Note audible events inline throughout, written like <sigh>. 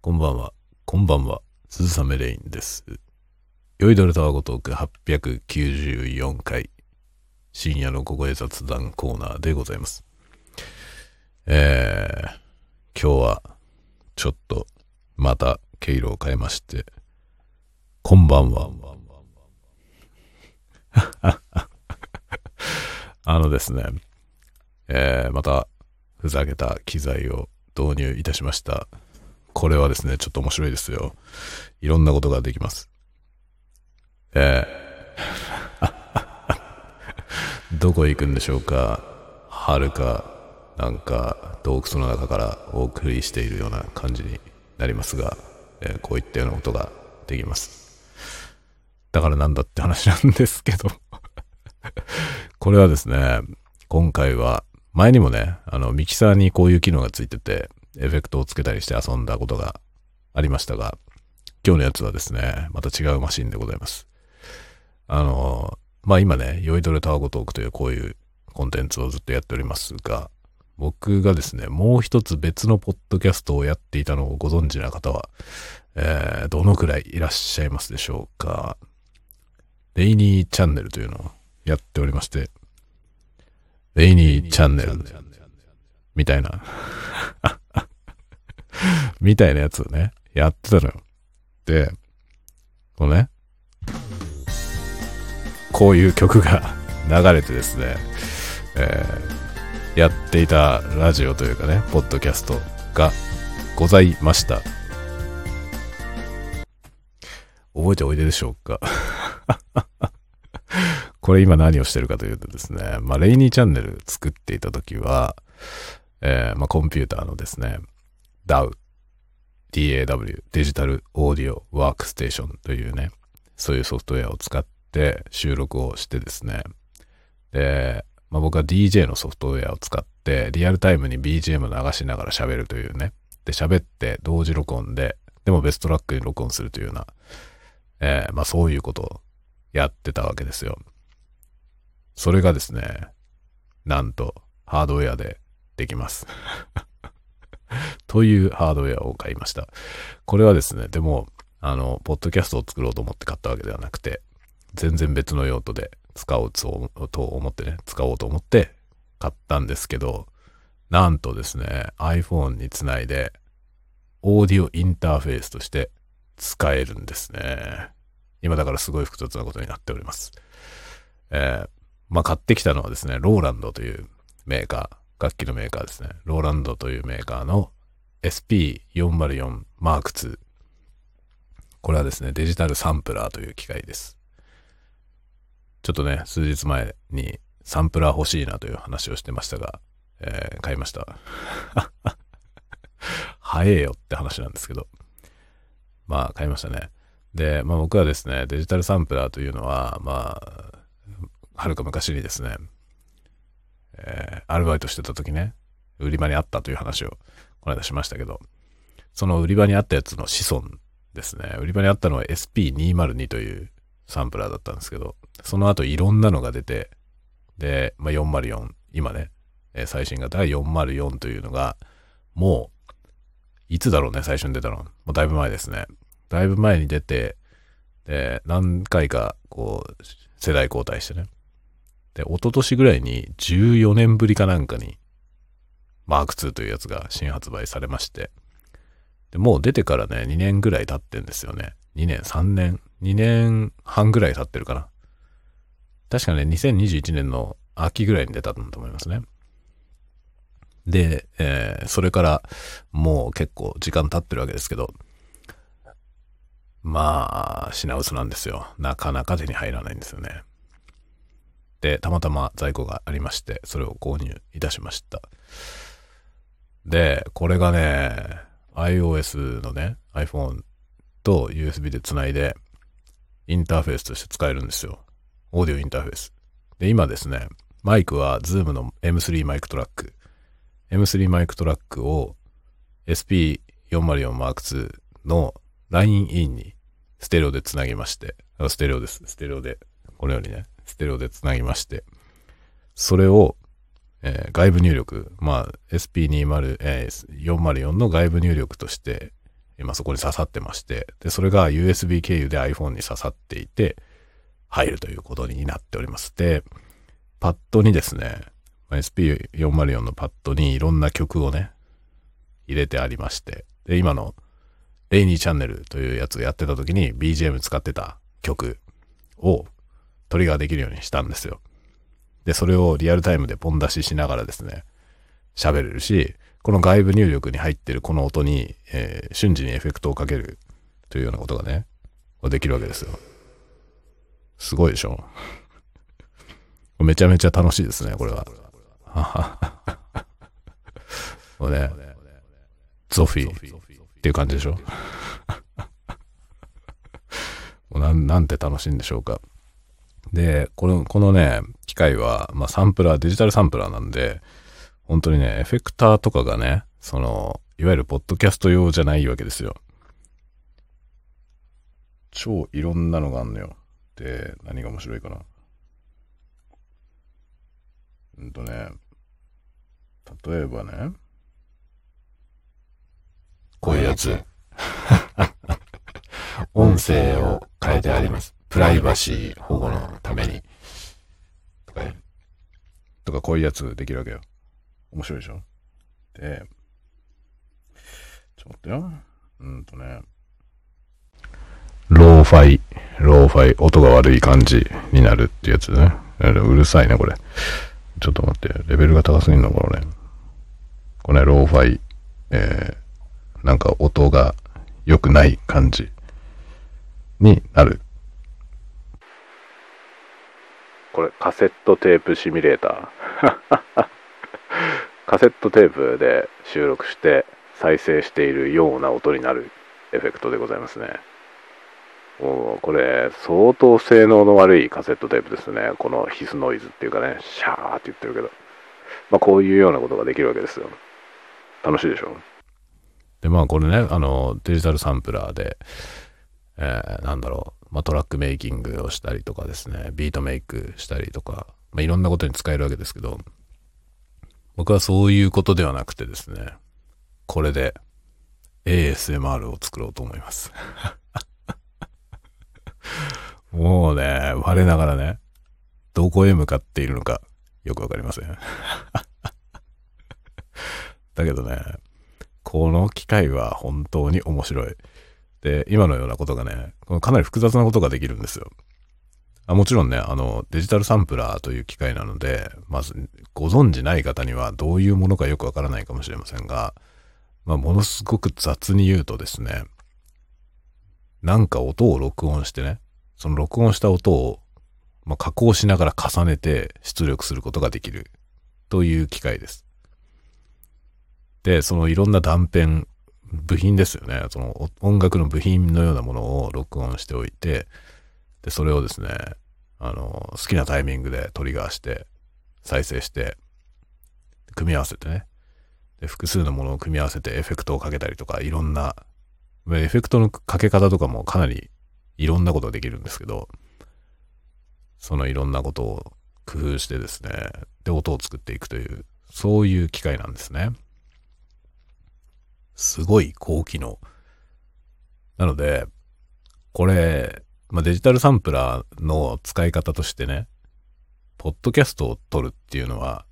こんばんは。こんばんは。鈴雨レインです。酔いどれタワゴトーク894回。深夜の小声雑談コーナーでございます。えー、今日は、ちょっと、また、毛色を変えまして、こんばんは。<laughs> あのですね、えー、また、ふざけた機材を導入いたしました。これはですね、ちょっと面白いですよ。いろんなことができます。えー、<laughs> どこへ行くんでしょうか？遥か、なんか、洞窟の中からお送りしているような感じになりますが、えーこういったようなことができます。だからなんだって話なんですけど。<laughs> これはですね、今回は、前にもね、あの、ミキサーにこういう機能がついてて、エフェクトをつけたりして遊んだことがありましたが、今日のやつはですね、また違うマシンでございます。あの、まあ、今ね、酔いどれタワゴトークというこういうコンテンツをずっとやっておりますが、僕がですね、もう一つ別のポッドキャストをやっていたのをご存知な方は、えーどのくらいいらっしゃいますでしょうか。レイニーチャンネルというのをやっておりまして、レイニーチャンネルみたいな、<laughs> みたいなやつをね、やってたのよ。で、このね、こういう曲が <laughs> 流れてですね、えーやっていたラジオというかね、ポッドキャストがございました。覚えておいででしょうか？<laughs> これ今何をしてるかというとですね、まあ、レイニーチャンネル作っていた時は、えーまあ、コンピューターのですね、DAW、DAW、デジタルオーディオワークステーションというね、そういうソフトウェアを使って収録をしてですね、で、まあ、僕は DJ のソフトウェアを使ってリアルタイムに BGM 流しながら喋るというね、で、喋って同時録音で、でもベストラックに録音するというような、えーまあそういうことをやってたわけですよ。それがですね、なんとハードウェアでできます。<laughs> <laughs> というハードウェアを買いました。これはですね、でも、あの、ポッドキャストを作ろうと思って買ったわけではなくて、全然別の用途で使おうと思ってね、使おうと思って買ったんですけど、なんとですね、iPhone につないで、オーディオインターフェースとして使えるんですね。今だからすごい複雑なことになっております。えーまあ買ってきたのはですね、ローランドというメーカー、楽器のメーカーですね。ローランドというメーカーの SP404 マーク2。これはですね、デジタルサンプラーという機械です。ちょっとね、数日前にサンプラー欲しいなという話をしてましたが、えー買いました。<laughs> 早えよって話なんですけど。まあ、買いましたね。で、まあ僕はですね、デジタルサンプラーというのは、まあ、はるか昔にですね、えーアルバイトしてた時ね、売り場にあったという話をこの間しましたけど、その売り場にあったやつの子孫ですね。売り場にあったのは SP202 というサンプラーだったんですけど、その後いろんなのが出て、で、まあ、404、今ね、最新型404というのが、もう、いつだろうね、最初に出たの。もうだいぶ前ですね。だいぶ前に出て、で、何回か、こう、世代交代してね。で、一昨年ぐらいに14年ぶりかなんかに、マーク2というやつが新発売されまして、でもう出てからね、2年ぐらい経ってんですよね。2年、3年、2年半ぐらい経ってるかな。確かね、2021年の秋ぐらいに出たんだと思いますね。で、えーそれからもう結構時間経ってるわけですけど、まあ、品薄なんですよ。なかなか手に入らないんですよね。で、たまたま在庫がありまして、それを購入いたしました。で、これがね、iOS のね、iPhone と USB でつないで、インターフェースとして使えるんですよ。オーディオインターフェース。で、今ですね、マイクは Zoom の M3 マイクトラック。M3 マイクトラックを SP404 M2 のラインインにステレオでつなぎまして、ステレオです。ステレオで、このようにね、ステレオでつなぎまして、それを、えー外部入力、まあ、SP20、えー404の外部入力として今そこに刺さってまして、で、それが USB 経由で iPhone に刺さっていて、入るということになっております。で、パッドにですね、SP404 のパッドにいろんな曲をね、入れてありまして、で、今のレイニーチャンネルというやつをやってた時に BGM 使ってた曲をトリガーできるようにしたんですよ。で、それをリアルタイムでポン出ししながらですね、喋れるし、この外部入力に入ってるこの音に、えー瞬時にエフェクトをかけるというようなことがね、できるわけですよ。すごいでしょ <laughs> めちゃめちゃ楽しいですね、これは。<laughs> これね、ゾフィーっていう感じでしょ <laughs> もうななんて楽しいんでしょうか。で、この、このね、機械は、まあ、サンプラー、デジタルサンプラーなんで、本当にね、エフェクターとかがね、その、いわゆるポッドキャスト用じゃないわけですよ。超いろんなのがあんのよ。で、何が面白いかな。うんとね、例えばね、こういうやつ。音声を変えてあります。プライバシー保護のために。とかね、とかこういうやつできるわけよ。面白いでしょ？で、ちょっと待ってよ。うんとね、ローファイ、ローファイ、音が悪い感じになるってやつね。うるさいね、これ。ちょっと待って、レベルが高すぎるのこれ。これね、ローファイ、えー、なんか音が良くない感じになる。これ、カセットテープシミュレーター。<laughs> カセットテープで収録して再生しているような音になるエフェクトでございますね。もうこれ相当性能の悪いカセットテープですね。このヒスノイズっていうかね、シャーって言ってるけど。まあこういうようなことができるわけですよ。楽しいでしょ？でまあこれね、あのデジタルサンプラーで、えー、なんだろう、まあトラックメイキングをしたりとかですね、ビートメイクしたりとか、まあいろんなことに使えるわけですけど、僕はそういうことではなくてですね、これで ASMR を作ろうと思います。<laughs> もうね、我ながらね、どこへ向かっているのかよくわかりません。<laughs> だけどね、この機械は本当に面白い。で、今のようなことがね、かなり複雑なことができるんですよ。あもちろんね、あの、デジタルサンプラーという機械なので、まず、ご存知ない方にはどういうものかよくわからないかもしれませんが、まあ、ものすごく雑に言うとですね、なんか音を録音してね、その録音した音を、まあ、加工しながら重ねて出力することができるという機械です。で、そのいろんな断片、部品ですよね。その音楽の部品のようなものを録音しておいて、で、それをですね、あの、好きなタイミングでトリガーして、再生して、組み合わせてね。で、複数のものを組み合わせてエフェクトをかけたりとか、いろんな、エフェクトのかけ方とかもかなりいろんなことができるんですけど、そのいろんなことを工夫してですね、で、音を作っていくという、そういう機械なんですね。すごい高機能。なので、これ、まあ、デジタルサンプラーの使い方としてね、ポッドキャストを撮るっていうのは、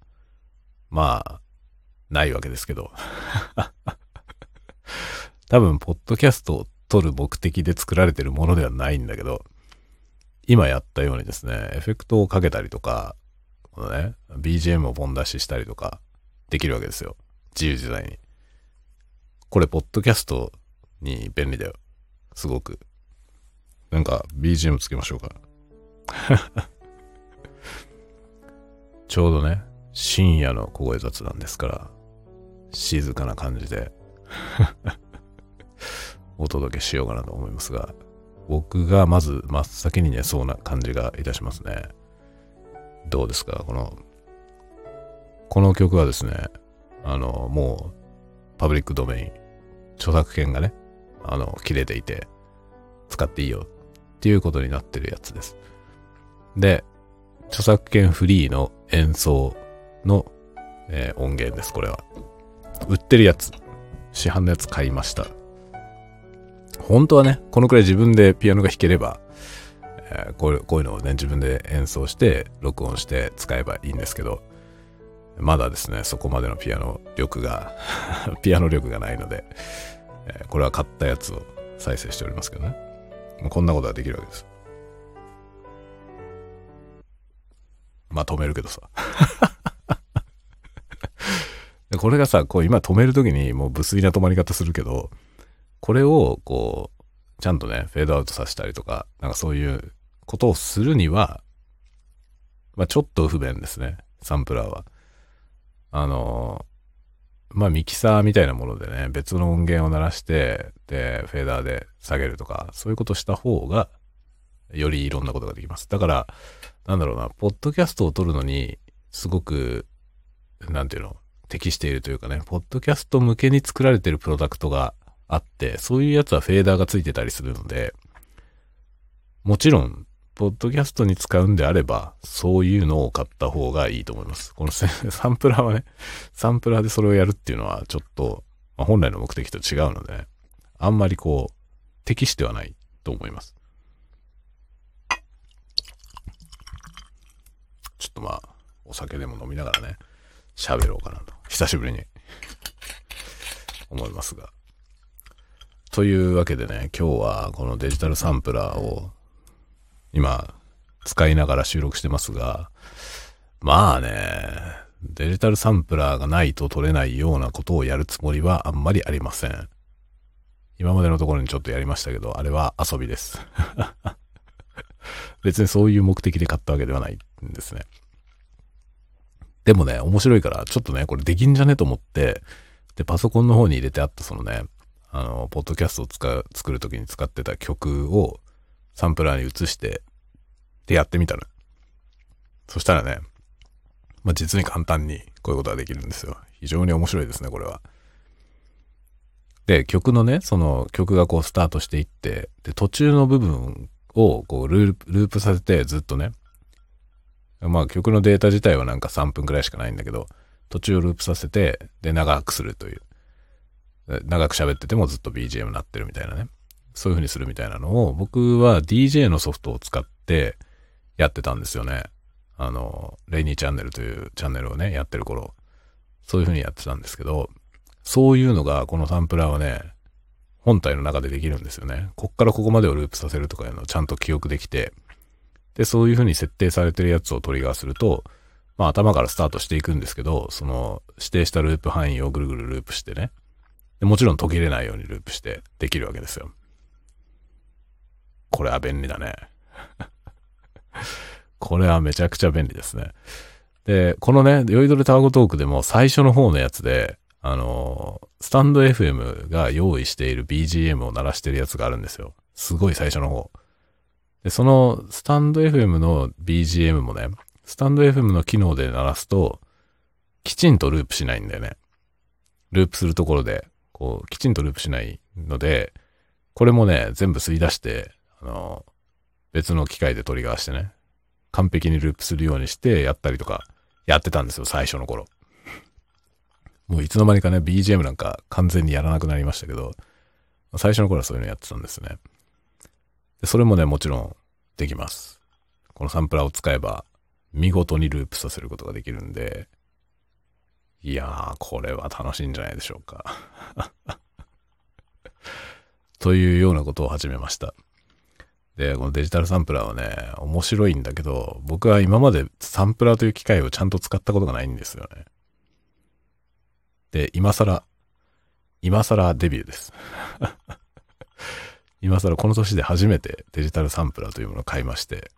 まあ、ないわけですけど。<laughs> 多分、ポッドキャストを撮る目的で作られてるものではないんだけど、今やったようにですね、エフェクトをかけたりとか、このね、BGM をボン出ししたりとか、できるわけですよ。自由自在に。これ、ポッドキャストに便利だよ。すごく。なんか、BGM つけましょうか。<laughs> ちょうどね、深夜の小声雑談ですから、静かな感じで <laughs> お届けしようかなと思いますが、僕がまず真っ先に寝そうな感じがいたしますね。どうですか？この、この曲はですね、あの、もう、パブリックドメイン、著作権がね、あの、切れていて、使っていいよっていうことになってるやつです。で、著作権フリーの演奏の、えー音源です、これは。売ってるやつ。市販のやつ買いました。本当はね、このくらい自分でピアノが弾ければ、えー、こういうこういうのをね、自分で演奏して、録音して使えばいいんですけど、まだですね、そこまでのピアノ力が <laughs> ピアノ力がないので、え、これは買ったやつを再生しておりますけどね。もうこんなことができるわけです。まあ止めるけどさ。<laughs> これがさ、こう今止めるときにもう無粋な止まり方するけど、これをこう、ちゃんとね、フェードアウトさせたりとか、なんかそういうことをするには、まあちょっと不便ですね、サンプラーは。あの、まあミキサーみたいなものでね、別の音源を鳴らして、で、フェーダーで下げるとか、そういうことした方が、よりいろんなことができます。だから、なんだろうな、ポッドキャストを撮るのに、すごく、なんていうの、適しているというかね、ポッドキャスト向けに作られてるプロダクトがあって、そういうやつはフェーダーがついてたりするので、もちろん、ポッドキャストに使うんであれば、そういうのを買った方がいいと思います。この <laughs> サンプラーはね、サンプラーでそれをやるっていうのはちょっと、まあ、本来の目的と違うので、ねあんまりこう、適してはないと思います。ちょっとまあ、お酒でも飲みながらね、喋ろうかなと。久しぶりに思いますが。というわけでね、今日はこのデジタルサンプラーを今使いながら収録してますが、まあね、デジタルサンプラーがないと取れないようなことをやるつもりはあんまりありません。今までのところにちょっとやりましたけど、あれは遊びです。<laughs> 別にそういう目的で買ったわけではないんですね。でもね、面白いから、ちょっとね、これできんじゃねと思って、で、パソコンの方に入れてあったそのね、あの、ポッドキャストを使う、作るときに使ってた曲をサンプラーに移して、で、やってみたの。そしたらね、まあ、実に簡単にこういうことができるんですよ。非常に面白いですね、これは。で、曲のね、その曲がこうスタートしていって、で、途中の部分をこうループ、ループさせてずっとね、まあ曲のデータ自体はなんか3分くらいしかないんだけど、途中をループさせて、で、長くするという。長く喋っててもずっと BGM なってるみたいなね。そういう風にするみたいなのを、僕は DJ のソフトを使ってやってたんですよね。あの、レイニーチャンネルというチャンネルをね、やってる頃。そういう風にやってたんですけど、そういうのが、このサンプラーはね、本体の中でできるんですよね。こっからここまでをループさせるとかいうのをちゃんと記憶できて、で、そういう風に設定されてるやつをトリガーすると、まあ頭からスタートしていくんですけど、その指定したループ範囲をぐるぐるループしてね。でもちろん途切れないようにループしてできるわけですよ。これは便利だね。<laughs> これはめちゃくちゃ便利ですね。で、このね、酔いどれタワゴトークでも最初の方のやつで、あの、スタンド FM が用意している BGM を鳴らしてるやつがあるんですよ。すごい最初の方。で、そのスタンド FM の BGM もね、スタンド FM の機能で鳴らすと、きちんとループしないんだよね。ループするところで、こう、きちんとループしないので、これもね、全部吸い出して、あの、別の機械でトリガーしてね、完璧にループするようにしてやったりとか、やってたんですよ、最初の頃。もういつの間にかね、BGM なんか完全にやらなくなりましたけど、最初の頃はそういうのやってたんですね。でそれもね、もちろんできます。このサンプラーを使えば、見事にループさせることができるんで、いやー、これは楽しいんじゃないでしょうか。<laughs> というようなことを始めました。で、このデジタルサンプラーはね、面白いんだけど、僕は今までサンプラーという機械をちゃんと使ったことがないんですよね。で、今更、今更デビューです。<laughs> 今更この年で初めてデジタルサンプラーというものを買いまして、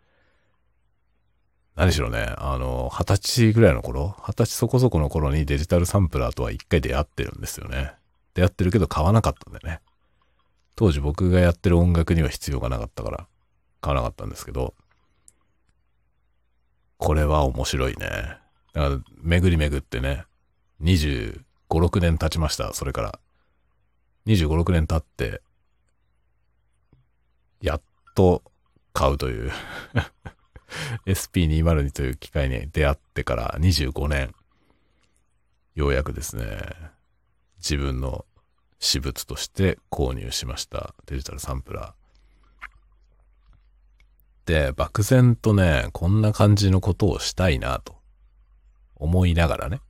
何しろね、あの、二十歳ぐらいの頃、二十歳そこそこの頃にデジタルサンプラーとは一回出会ってるんですよね。出会ってるけど買わなかったんでね。当時僕がやってる音楽には必要がなかったから買わなかったんですけど、これは面白いね。だから、巡り巡ってね、25、6年経ちました、それから。25、6年経って、やっと買うという <laughs> SP202 という機械に出会ってから25年、ようやくですね、自分の私物として購入しましたデジタルサンプラー。で、漠然とね、こんな感じのことをしたいなと思いながらね、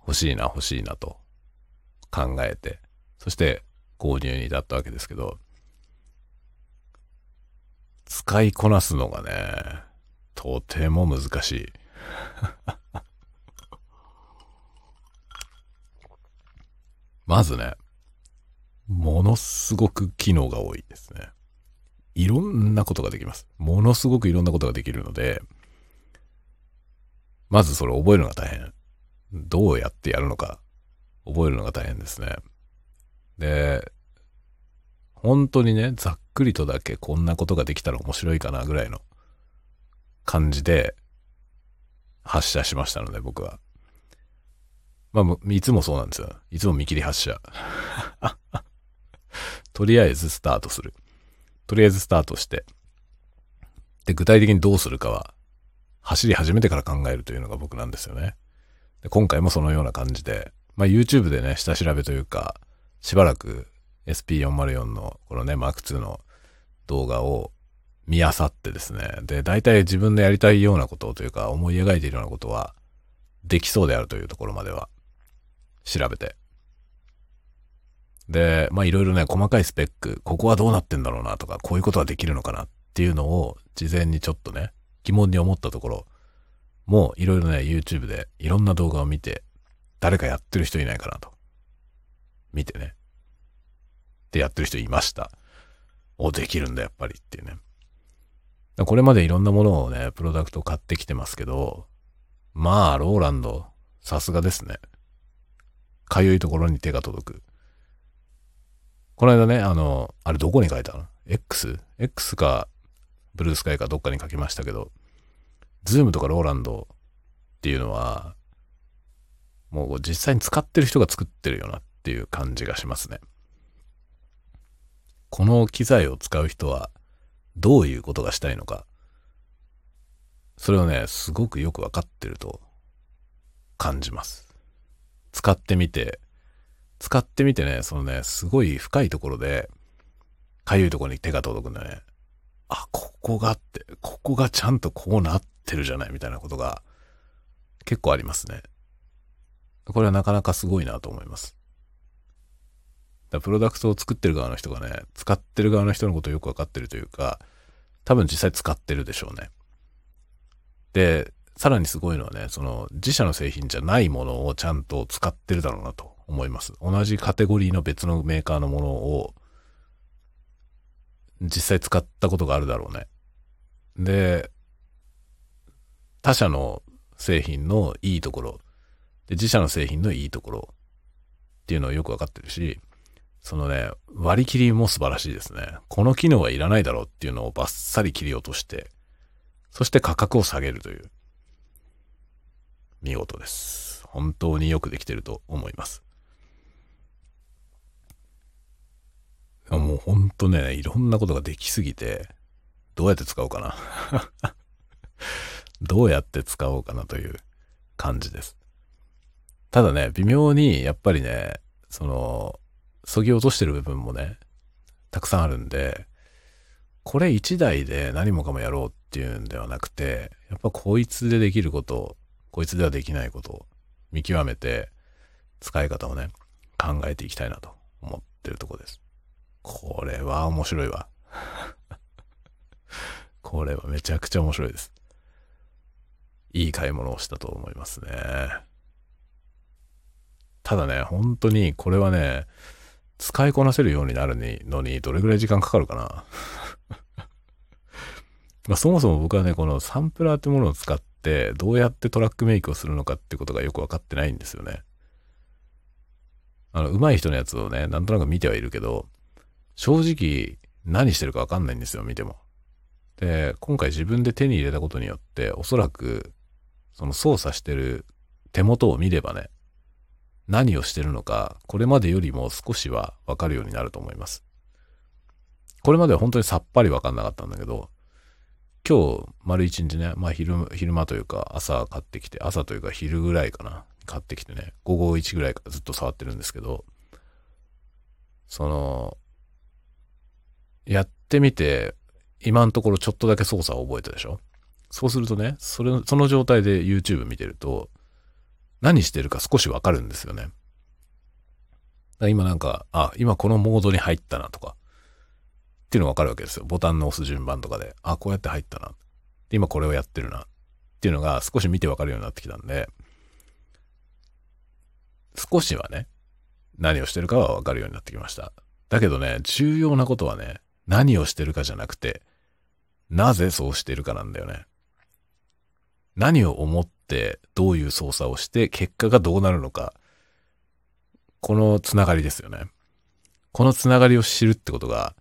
欲しいな欲しいなと考えて、そして購入に至ったわけですけど、使いこなすのがね、とても難しい。まずね、ものすごく機能が多いですね。いろんなことができます。ものすごくいろんなことができるので、まずそれ覚えるのが大変。どうやってやるのか覚えるのが大変ですね。で、本当にね、ざっくりとだけこんなことができたら面白いかなぐらいの感じで発射しましたので、僕は。まあ、いつもそうなんですよ。いつも見切り発射。<laughs> とりあえずスタートする。とりあえずスタートして。で、具体的にどうするかは、走り始めてから考えるというのが僕なんですよね。で今回もそのような感じで、まあ、YouTube でね、下調べというか、しばらく SP404 のこのね、Mark2 の動画を見漁ってですね、で、大体自分のやりたいようなことというか、思い描いているようなことは、できそうであるというところまでは、調べて。で、まいろいろね、細かいスペック、ここはどうなってんだろうなとか、こういうことはできるのかなっていうのを、事前にちょっとね、疑問に思ったところ、もういろいろね、YouTube でいろんな動画を見て、誰かやってる人いないかなと。見てね。で、やってる人いました。お、できるんだ、やっぱりっていうね。これまでいろんなものをね、プロダクト買ってきてますけど、まあ、ローランド、さすがですね。かゆいところに手が届く。この間ね、あの、あれどこに書いたの ?X?X か、ブルースカイかどっかに書きましたけど、ズームとかローランドっていうのは、もう実際に使ってる人が作ってるよなっていう感じがしますね。この機材を使う人はどういうことがしたいのか、それをね、すごくよくわかってると感じます。使ってみて、使ってみてね、そのね、すごい深いところで、かゆいところに手が届くんだね。あ、ここがって、ここがちゃんとこうなってるじゃないみたいなことが結構ありますね。これはなかなかすごいなと思います。だプロダクトを作ってる側の人がね、使ってる側の人のことをよくわかってるというか、多分実際使ってるでしょうね。で、さらにすごいのはね、その自社の製品じゃないものをちゃんと使ってるだろうなと思います。同じカテゴリーの別のメーカーのものを実際使ったことがあるだろうね。で、他社の製品のいいところ、で、自社の製品のいいところっていうのをよくわかってるし、そのね、割り切りも素晴らしいですね。この機能はいらないだろうっていうのをバッサリ切り落として、そして価格を下げるという。見事です。本当によくできてると思います。もうほんとね、いろんなことができすぎて、どうやって使おうかな。<laughs> どうやって使おうかなという感じです。ただね、微妙にやっぱりね、その、そぎ落としてる部分もね、たくさんあるんで、これ一台で何もかもやろうっていうんではなくて、やっぱこいつでできること、こいつではできないことを見極めて、使い方をね、考えていきたいなと思ってるとこです。これは面白いわ。<laughs> これはめちゃくちゃ面白いです。いい買い物をしたと思いますね。ただね、本当にこれはね、使いこなせるようになるのにどれぐらい時間かかるかな。<laughs> まあ、そもそも僕はね、このサンプラーってものを使ってどうやってトラックメイクをするのかってことがよくわかってないんですよね。あの、上手い人のやつをね、なんとなく見てはいるけど、正直何してるかわかんないんですよ、見ても。で、今回自分で手に入れたことによって、おそらく、その操作してる手元を見ればね、何をしてるのか、これまでよりも少しはわかるようになると思います。これまでは本当にさっぱりわかんなかったんだけど、今日丸一日ね、まあ昼、昼間というか朝買ってきて、朝というか昼ぐらいかな、買ってきてね、551ぐらいからずっと触ってるんですけど、その、やってみて、今のところちょっとだけ操作を覚えたでしょ？そうするとね、それ、その状態で YouTube 見てると、何してるか少しわかるんですよね。今なんか、あ、今このモードに入ったなとか、っていうのがわかるわけですよ。ボタンの押す順番とかで、あ、こうやって入ったな。で、今これをやってるな。っていうのが少し見てわかるようになってきたんで、少しはね、何をしてるかはわかるようになってきました。だけどね、重要なことはね、何をしてるかじゃなくて、なぜそうしてるかなんだよね。何を思ってどういう操作をして結果がどうなるのか。このつながりですよね。このつながりを知るってことが、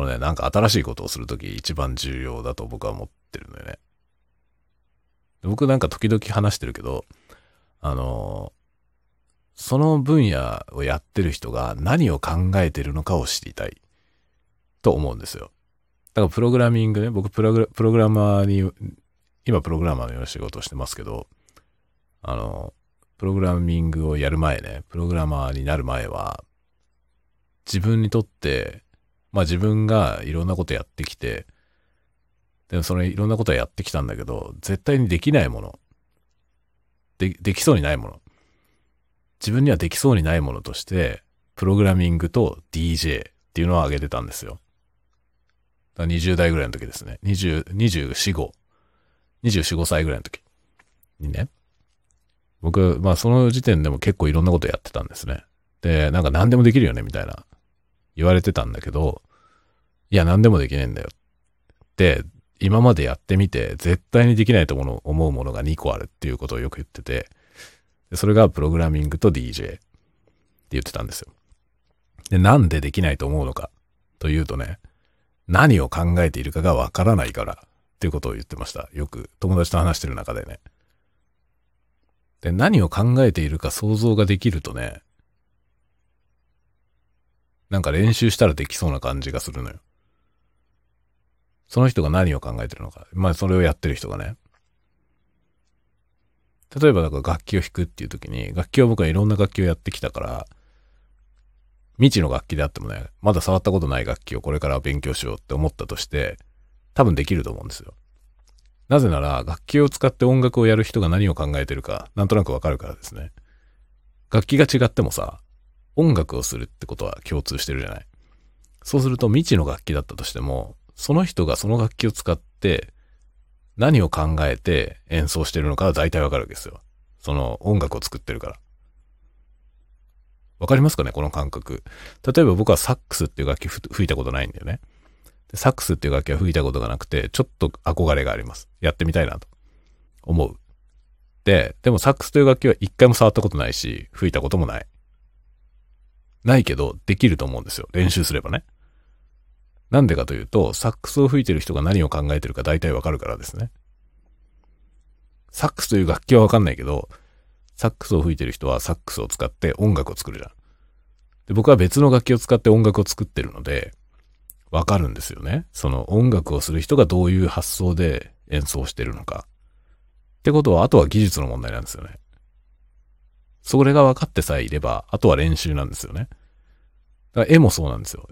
このね、なんか新しいことをするとき一番重要だと僕は思ってるのよね。僕なんか時々話してるけど、あのその分野をやってる人が何を考えてるのかを知りたいと思うんですよ。だからプログラミングね、僕プログラマーに、今プログラマーの仕事をしてますけど、あの、プログラミングをやる前ね、プログラマーになる前は、自分にとって、まあ自分がいろんなことやってきて、でもそれいろんなことはやってきたんだけど、絶対にできないもの。で、できそうにないもの。自分にはできそうにないものとして、プログラミングと DJ っていうのを挙げてたんですよ。だ20代ぐらいの時ですね。20、24、5。24、5歳ぐらいの時にね。僕、まあその時点でも結構いろんなことやってたんですね。で、なんか何でもできるよねみたいな言われてたんだけど、いや何でもできねえんだよって今までやってみて、絶対にできないと思うものが2個あるっていうことをよく言ってて、それがプログラミングと DJ って言ってたんですよ。で、なんでできないと思うのかというとね、何を考えているかがわからないからっていうことを言ってました。よく友達と話してる中でね。で、何を考えているか想像ができるとね、なんか練習したらできそうな感じがするのよ。その人が何を考えてるのか。まあ、それをやってる人がね。例えば、だか楽器を弾くっていう時に、楽器は僕はいろんな楽器をやってきたから、未知の楽器であってもね、まだ触ったことない楽器をこれから勉強しようって思ったとして、多分できると思うんですよ。なぜなら、楽器を使って音楽をやる人が何を考えてるか、なんとなくわかるからですね。楽器が違ってもさ、音楽をするってことは共通してるじゃない？そうすると未知の楽器だったとしても、その人がその楽器を使って何を考えて演奏してるのかは大体わかるわけですよ。その音楽を作ってるから。わかりますかね？この感覚。例えば僕はサックスっていう楽器吹いたことないんだよね。サックスっていう楽器は吹いたことがなくて、ちょっと憧れがあります。やってみたいなと思う。で、でもサックスという楽器は一回も触ったことないし、吹いたこともない。ないけど、できると思うんですよ。練習すればね。なんでかというと、サックスを吹いてる人が何を考えてるか大体わかるからですね。サックスという楽器はわかんないけど、サックスを吹いてる人はサックスを使って音楽を作るじゃん。で僕は別の楽器を使って音楽を作ってるので、わかるんですよね。その音楽をする人がどういう発想で演奏してるのか。ってことは、あとは技術の問題なんですよね。それが分かってさえいれば、あとは練習なんですよね。だから絵もそうなんですよ。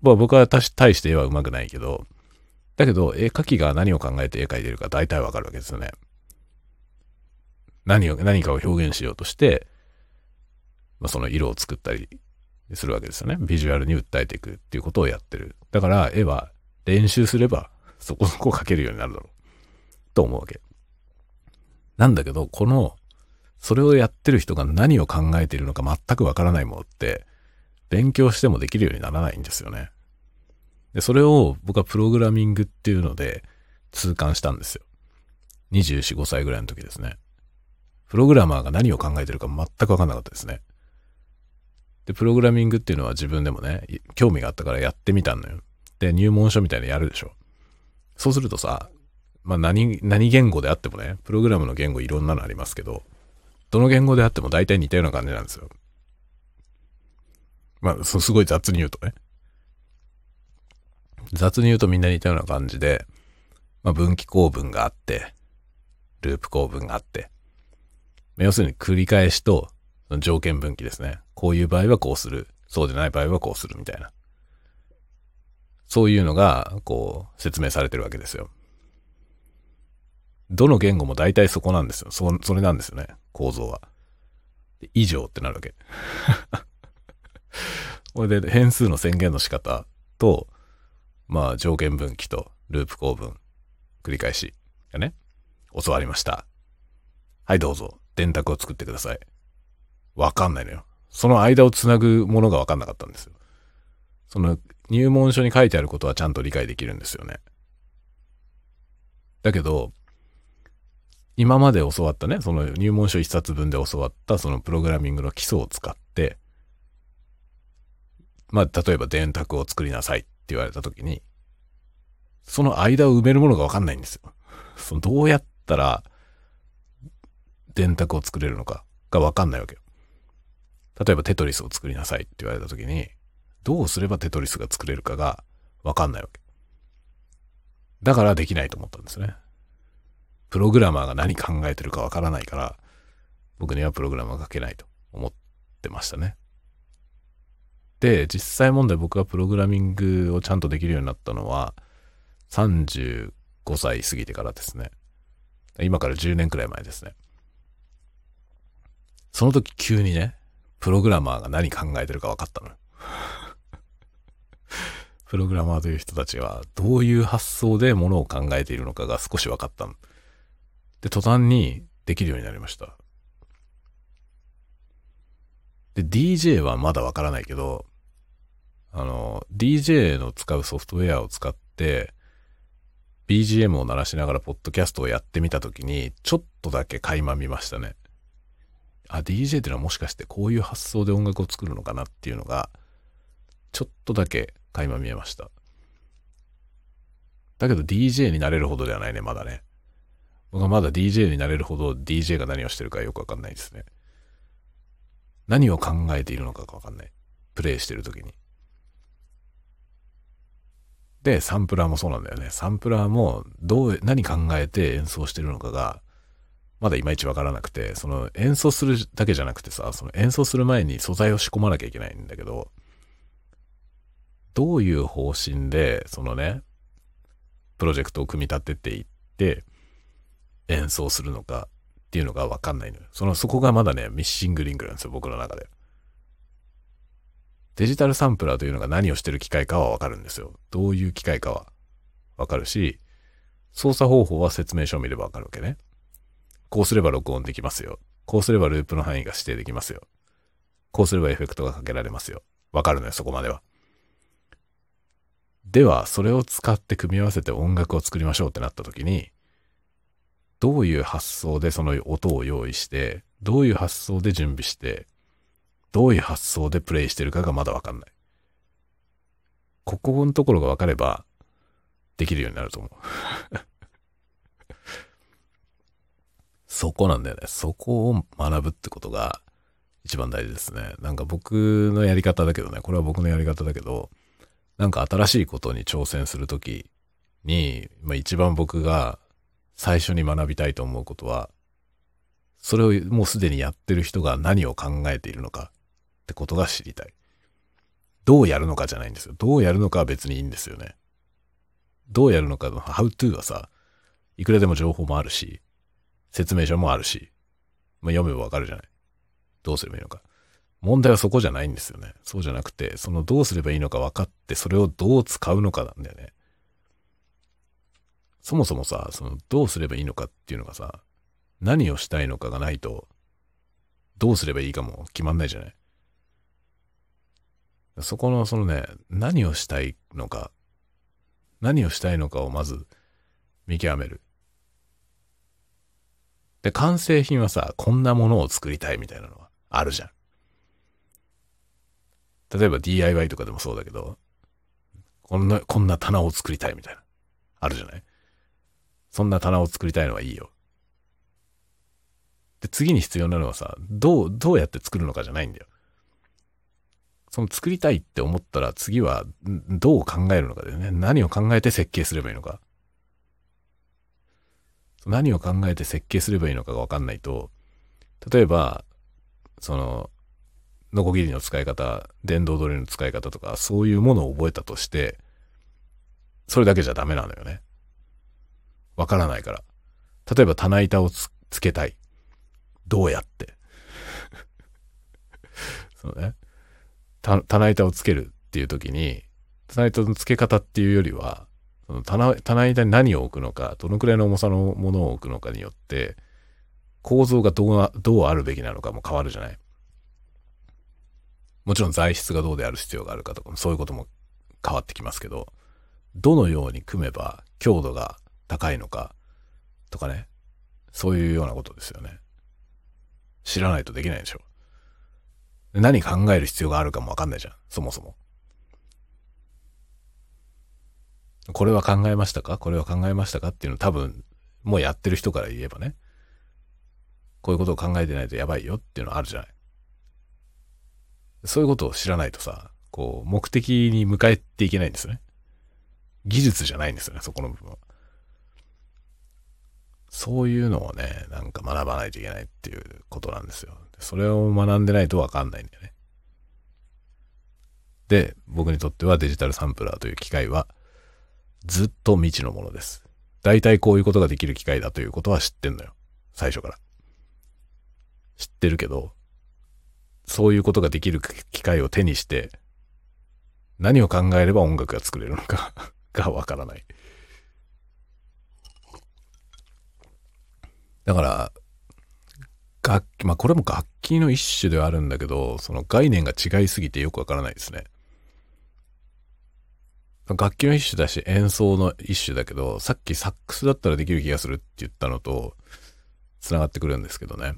まあ僕は大して絵は上手くないけど、だけど絵描きが何を考えて絵描いてるか大体わかるわけですよね。何を、何かを表現しようとして、まあ、その色を作ったりするわけですよね。ビジュアルに訴えていくっていうことをやってる。だから絵は練習すればそこそこ描けるようになるだろう。と思うわけ。なんだけど、この、それをやってる人が何を考えているのか全くわからないものって、勉強してもできるようにならないんですよね。で、それを僕はプログラミングっていうので痛感したんですよ。24、5歳ぐらいの時ですね。プログラマーが何を考えてるか全くわかんなかったですね。で、プログラミングっていうのは自分でもね、興味があったからやってみたのよ。で、入門書みたいなのやるでしょ。そうするとさ、まあ何、何言語であってもね、プログラムの言語いろんなのありますけど、どの言語であっても大体似たような感じなんですよ。まあ、すごい雑に言うとね。雑に言うとみんな似たような感じで、まあ、分岐構文があって、ループ構文があって、まあ要するに繰り返しと条件分岐ですね。こういう場合はこうする。そうでない場合はこうするみたいな。そういうのが、こう、説明されてるわけですよ。どの言語も大体そこなんですよ。そ、それなんですよね。構造は。以上ってなるわけ。<laughs> これで変数の宣言の仕方と、まあ条件分岐とループ構文、繰り返しがね、教わりました。はいどうぞ、電卓を作ってください。わかんないのよ。その間をつなぐものがわかんなかったんですよ。その入門書に書いてあることはちゃんと理解できるんですよね。だけど、今まで教わったね、その入門書一冊分で教わったそのプログラミングの基礎を使って、まあ、例えば電卓を作りなさいって言われた時に、その間を埋めるものがわかんないんですよ。そのどうやったら電卓を作れるのかがわかんないわけよ。例えばテトリスを作りなさいって言われた時に、どうすればテトリスが作れるかがわかんないわけ。だからできないと思ったんですね。プログラマーが何考えてるかわからないから、僕にはプログラマー書けないと思ってましたね。で、実際問題僕がプログラミングをちゃんとできるようになったのは、35歳過ぎてからですね。今から10年くらい前ですね。その時急にね、プログラマーが何考えてるか分かったの。プログラマーという人たちはどういう発想でものを考えているのかが少し分かったの。で、途端にできるようになりました。で、DJ はまだわからないけど、あの、DJ の使うソフトウェアを使って、BGM を鳴らしながらポッドキャストをやってみたときに、ちょっとだけ垣間見ましたね。あ、DJ っていうのはもしかしてこういう発想で音楽を作るのかなっていうのが、ちょっとだけ垣間見えました。だけど DJ になれるほどではないね、まだね。僕はまだ DJ になれるほど DJ が何をしてるかよくわかんないですね。何を考えているのかがわかんない。プレイしてる時に。で、サンプラーもそうなんだよね。サンプラーもどう、何考えて演奏してるのかが、まだいまいちわからなくて、その演奏するだけじゃなくてさ、その演奏する前に素材を仕込まなきゃいけないんだけど、どういう方針で、そのね、プロジェクトを組み立てていって、演奏するのかっていうのがわかんないのよ。その、そこがまだね、ミッシングリンクなんですよ、僕の中で。デジタルサンプラーというのが何をしてる機械かはわかるんですよ。どういう機械かはわかるし、操作方法は説明書を見ればわかるわけね。こうすれば録音できますよ。こうすればループの範囲が指定できますよ。こうすればエフェクトがかけられますよ。わかるのよ、そこまでは。では、それを使って組み合わせて音楽を作りましょうってなった時に、どういう発想でその音を用意して、どういう発想で準備して、どういう発想でプレイしてるかがまだわかんない。ここのところがわかれば、できるようになると思う。<laughs> そこなんだよね。そこを学ぶってことが一番大事ですね。なんか僕のやり方だけどね、これは僕のやり方だけど、なんか新しいことに挑戦するときに、まあ一番僕が最初に学びたいと思うことは、それをもうすでにやってる人が何を考えているのかってことが知りたい。どうやるのかじゃないんですよ。どうやるのかは別にいいんですよね。どうやるのかの how to はさ、いくらでも情報もあるし、説明書もあるし、まあ、読めばわかるじゃない。どうすればいいのか。問題はそこじゃないんですよね。そうじゃなくて、そのどうすればいいのか分かって、それをどう使うのかなんだよね。そもそもさ、そのどうすればいいのかっていうのがさ、何をしたいのかがないと、どうすればいいかも決まんないじゃない。そこのそのね、何をしたいのか、何をしたいのかをまず見極める。で、完成品はさ、こんなものを作りたいみたいなのはあるじゃん。例えば DIY とかでもそうだけど、こんな、こんな棚を作りたいみたいな。あるじゃないそんな棚を作りたいのはいいよ。で、次に必要なのはさ、どう、どうやって作るのかじゃないんだよ。その作りたいって思ったら次はどう考えるのかだよね。何を考えて設計すればいいのか。何を考えて設計すればいいのかがわかんないと、例えば、その、ノコギリの使い方、電動ドリルの使い方とか、そういうものを覚えたとして、それだけじゃダメなのよね。わからないから。例えば棚板をつけたい。どうやって？<laughs> そうね。棚板をつけるっていう時に、棚板の付け方っていうよりは、その棚棚板に何を置くのか、どのくらいの重さのものを置くのかによって、構造がどう、どうあるべきなのかも変わるじゃない？もちろん材質がどうである必要があるかとか、そういうことも変わってきますけど、どのように組めば強度が高いのかとかね、そういうようなことですよね。知らないとできないでしょ。何考える必要があるかもわかんないじゃん、そもそも。これは考えましたか？これは考えましたか？っていうの多分、もうやってる人から言えばね、こういうことを考えてないとやばいよっていうのはあるじゃない。そういうことを知らないとさ、こう、目的に向かっていけないんですよね。技術じゃないんですよね、そこの部分は。そういうのをね、なんか学ばないといけないっていうことなんですよ。それを学んでないとわかんないんだよね。で、僕にとってはデジタルサンプラーという機械はずっと未知のものです。大体こういうことができる機械だということは知ってんのよ。最初から。知ってるけど、そういうことができる機械を手にして、何を考えれば音楽が作れるのか <laughs> がわからない。だから、楽器、まあこれも楽器の一種ではあるんだけど、その概念が違いすぎてよくわからないですね。楽器の一種だし演奏の一種だけど、さっきサックスだったらできる気がするって言ったのと、繋がってくるんですけどね。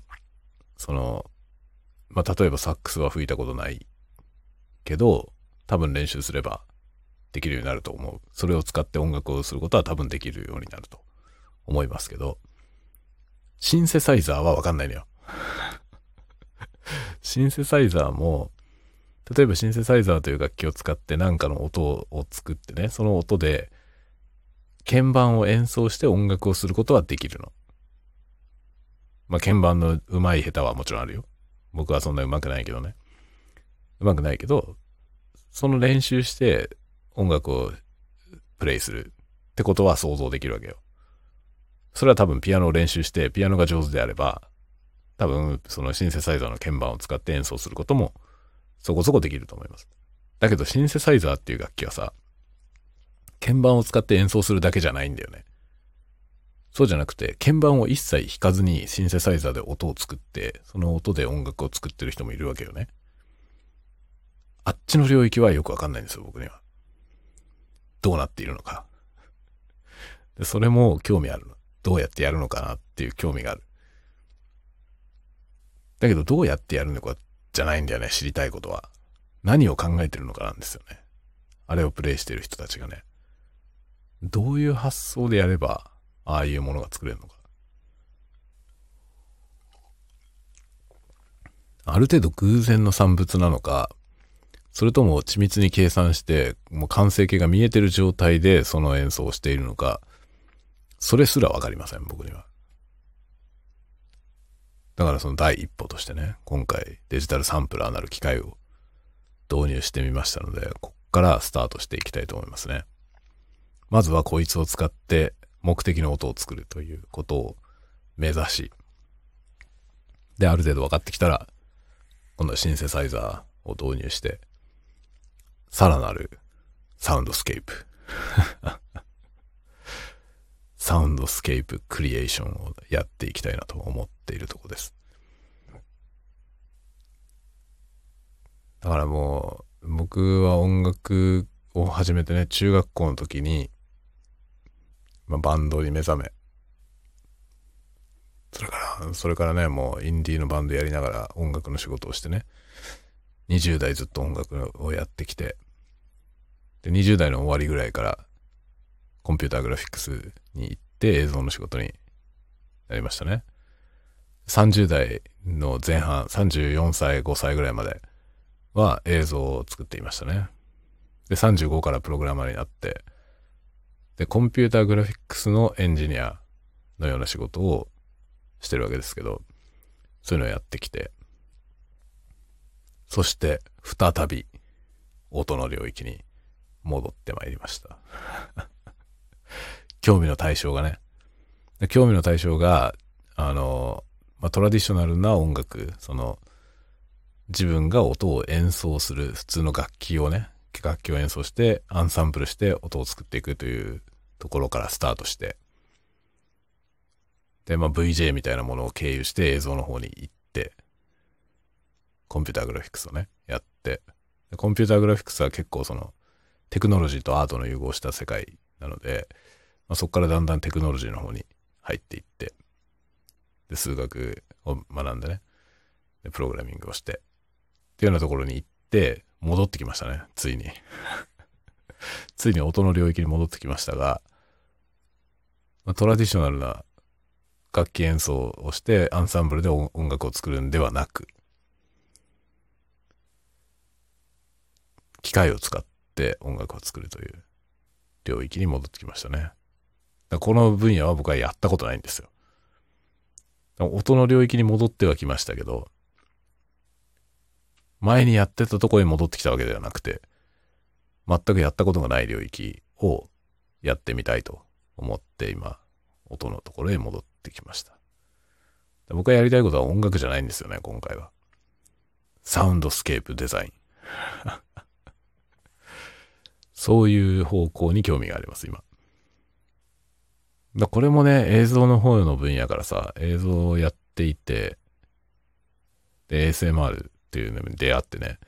その、まあ例えばサックスは吹いたことないけど、多分練習すればできるようになると思う。それを使って音楽をすることは多分できるようになると思いますけど、シンセサイザーはわかんないのよ。<laughs> シンセサイザーも、例えばシンセサイザーという楽器を使って何かの音を作ってね、その音で鍵盤を演奏して音楽をすることはできるの。まあ鍵盤の上手い下手はもちろんあるよ。僕はそんな上手くないけどね。上手くないけど、その練習して音楽をプレイするってことは想像できるわけよ。それは多分ピアノを練習してピアノが上手であれば、多分そのシンセサイザーの鍵盤を使って演奏することもそこそこできると思います。だけどシンセサイザーっていう楽器はさ、鍵盤を使って演奏するだけじゃないんだよね。そうじゃなくて、鍵盤を一切弾かずにシンセサイザーで音を作って、その音で音楽を作ってる人もいるわけよね。あっちの領域はよくわかんないんですよ、僕には。どうなっているのか。それも興味あるの。どうやってやるのかなっていう興味がある。だけど、どうやってやるのかじゃないんだよね、知りたいことは。何を考えてるのかなんですよね。あれをプレイしてる人たちがね。どういう発想でやれば、ああいうものが作れるのか。ある程度偶然の産物なのか、それとも緻密に計算して、もう完成形が見えてる状態でその演奏をしているのか、それすらわかりません、僕には。だからその第一歩としてね、今回デジタルサンプラーなる機械を導入してみましたので、こっからスタートしていきたいと思いますね。まずはこいつを使って目的の音を作るということを目指し、で、ある程度分かってきたら、今度はシンセサイザーを導入して、さらなるサウンドスケープ。サウンドスケープクリエーションをやっていきたいなと思っているとこです。だからもう、僕は音楽を始めてね、中学校の時に、まあ、バンドに目覚め、それから、それからね、もうインディーのバンドやりながら音楽の仕事をしてね、20代ずっと音楽をやってきて、で、20代の終わりぐらいから、コンピューターグラフィックスに行って映像の仕事になりましたね。30代の前半、34歳、5歳ぐらいまでは映像を作っていましたね。で、35からプログラマーになって、で、コンピューターグラフィックスのエンジニアのような仕事をしてるわけですけど、そういうのをやってきて、そして再び音の領域に戻ってまいりました。興味の対象がね。興味の対象が、あの、まあ、トラディショナルな音楽、その、自分が音を演奏する普通の楽器をね、楽器を演奏してアンサンブルして音を作っていくというところからスタートして、で、まあ、VJ みたいなものを経由して映像の方に行って、コンピューターグラフィックスをね、やって、コンピューターグラフィックスは結構その、テクノロジーとアートの融合した世界なので、まあ、そこからだんだんテクノロジーの方に入っていって、で、数学を学んでね、で、プログラミングをして、っていうようなところに行って、戻ってきましたね、ついに。<laughs> ついに音の領域に戻ってきましたが、まあ、トラディショナルな楽器演奏をしてアンサンブルで音楽を作るんではなく、機械を使って音楽を作るという領域に戻ってきましたね。この分野は僕はやったことないんですよ。音の領域に戻ってはきましたけど、前にやってたとこに戻ってきたわけではなくて、全くやったことがない領域をやってみたいと思って今、音のところへ戻ってきました。僕がやりたいことは音楽じゃないんですよね、今回は。サウンドスケープデザイン。<laughs> そういう方向に興味があります、今。だこれもね、映像の方の分野からさ、映像をやっていて、で、ASMR っていうのに出会ってね、